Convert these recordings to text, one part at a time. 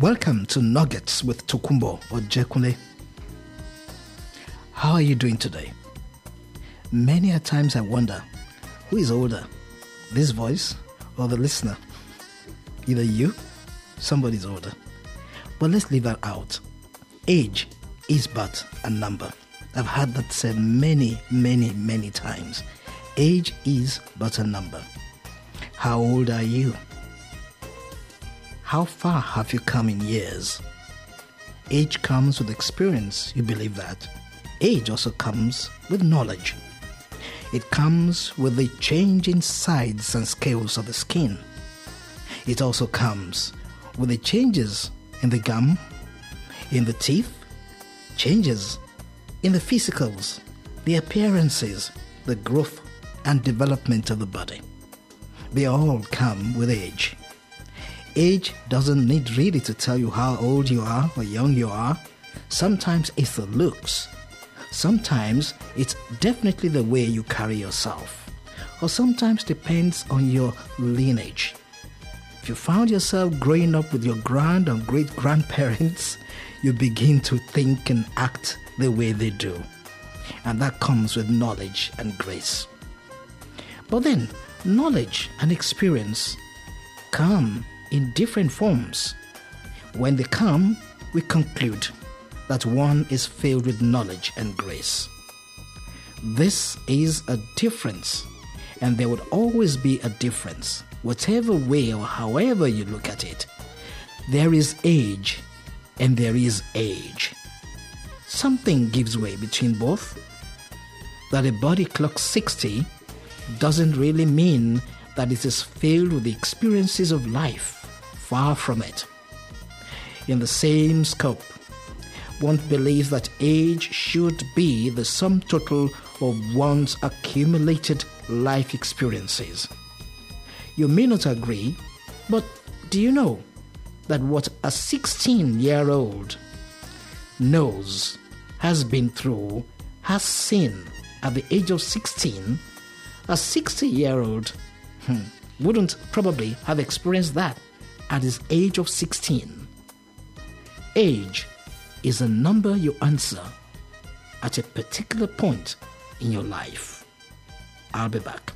Welcome to Nuggets with Tokumbo or Jekunle. How are you doing today? Many a times I wonder who is older, this voice or the listener? Either you, somebody's older. But let's leave that out. Age is but a number. I've heard that said many, many, many times. Age is but a number. How old are you? How far have you come in years? Age comes with experience, you believe that. Age also comes with knowledge. It comes with the changing sides and scales of the skin. It also comes with the changes in the gum, in the teeth, changes in the physicals, the appearances, the growth and development of the body. They all come with age. Age doesn't need really to tell you how old you are or young you are. Sometimes it's the looks. Sometimes it's definitely the way you carry yourself. Or sometimes depends on your lineage. If you found yourself growing up with your grand and great grandparents, you begin to think and act the way they do. And that comes with knowledge and grace. But then, knowledge and experience come in different forms. When they come, we conclude that one is filled with knowledge and grace. This is a difference, and there would always be a difference, whatever way or however you look at it. There is age, and there is age. Something gives way between both. That a body clocks 60 doesn't really mean that it is filled with the experiences of life far from it. In the same scope, one believes that age should be the sum total of one's accumulated life experiences. You may not agree, but do you know that what a 16 year old knows, has been through, has seen at the age of 16, a 60 year old hmm, wouldn't probably have experienced that at his age of 16. Age is a number you answer at a particular point in your life. I'll be back.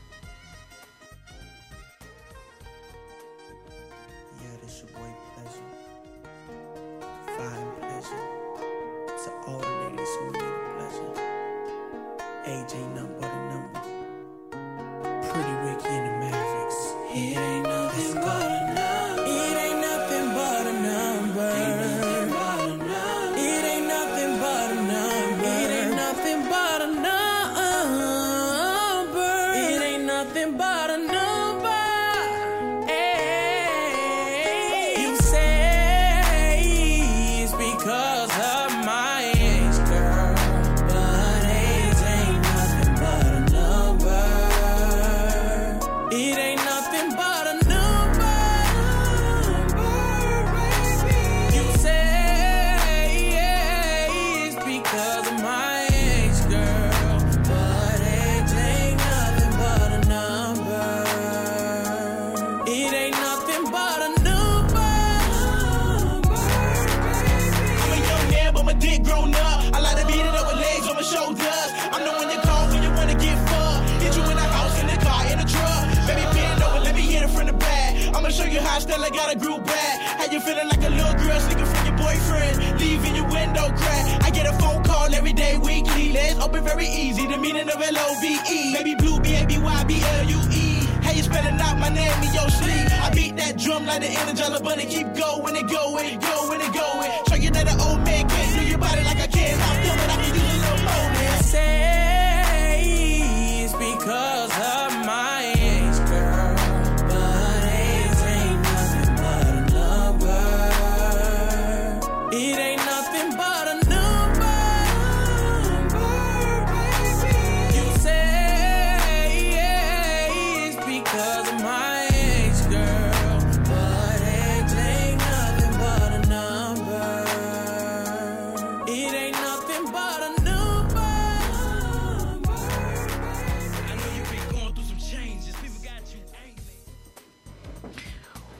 Weekly. Very easy. The meaning of L-O-V-E. Baby blue, B-A-B-Y-B-L-U-E. How you spelling out my name in your sleep? I beat that drum like the Energizer Bunny. Keep going and going, going and going. Show you that an old man can't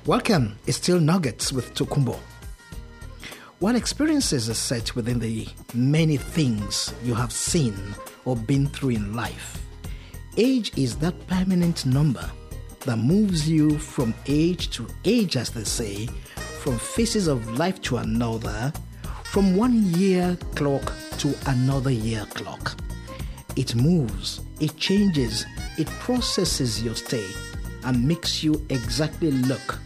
Welcome. It's still Nuggets with Tokunbo. While experiences are set within the many things you have seen or been through in life, age is that permanent number that moves you from age to age, as they say, from phases of life to another, from one year clock to another year clock. It moves, it changes, it processes your stay and makes you exactly look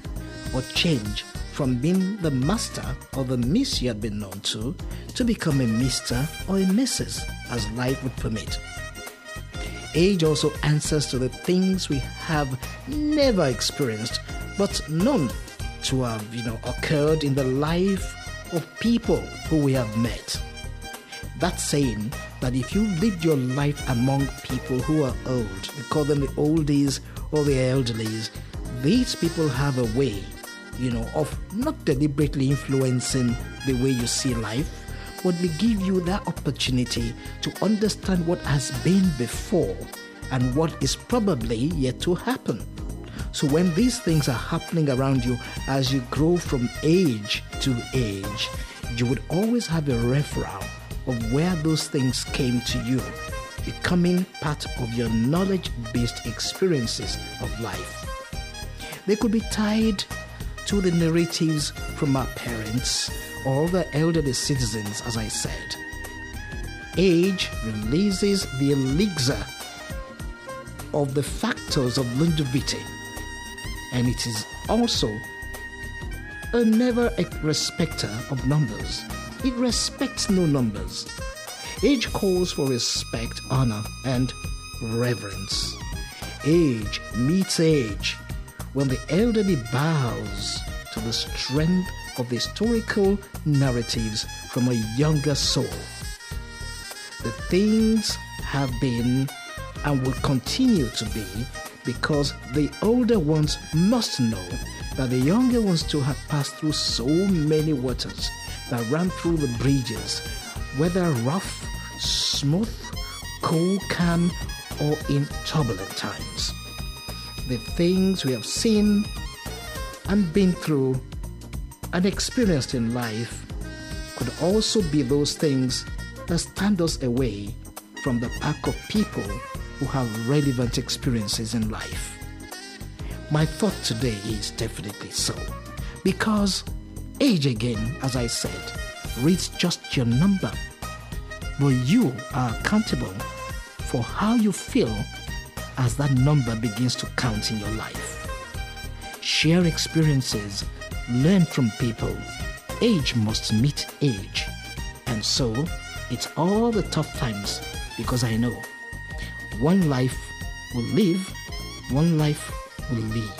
or change from being the master or the miss you had been known to to become a mister or a missus as life would permit. Age also answers to the things we have never experienced but known to have, you know, occurred in the life of people who we have met. That saying that if you lived your life among people who are old, they call them the oldies or the elderlies, these people have a way, you know, of not deliberately influencing the way you see life, but they give you that opportunity to understand what has been before and what is probably yet to happen. So when these things are happening around you as you grow from age to age, you would always have a referral of where those things came to you, becoming part of your knowledge based experiences of life. They could be tied to the narratives from our parents or the elderly citizens, as I said. Age releases the elixir of the factors of longevity, and it is also a never a respecter of numbers. It respects no numbers. Age calls for respect, honor, and reverence. Age meets age when the elderly bows to the strength of the historical narratives from a younger soul. The things have been and will continue to be because the older ones must know that the younger ones too have passed through so many waters that ran through the bridges, whether rough, smooth, cool, calm, or in turbulent times. The things we have seen and been through and experienced in life could also be those things that stand us away from the pack of people who have relevant experiences in life. My thought today is definitely so. Because age, again, as I said, reads just your number. But you are accountable for how you feel as that number begins to count in your life. Share experiences, learn from people. Age must meet age. And so, it's all the tough times because I know one life will live, one life will leave.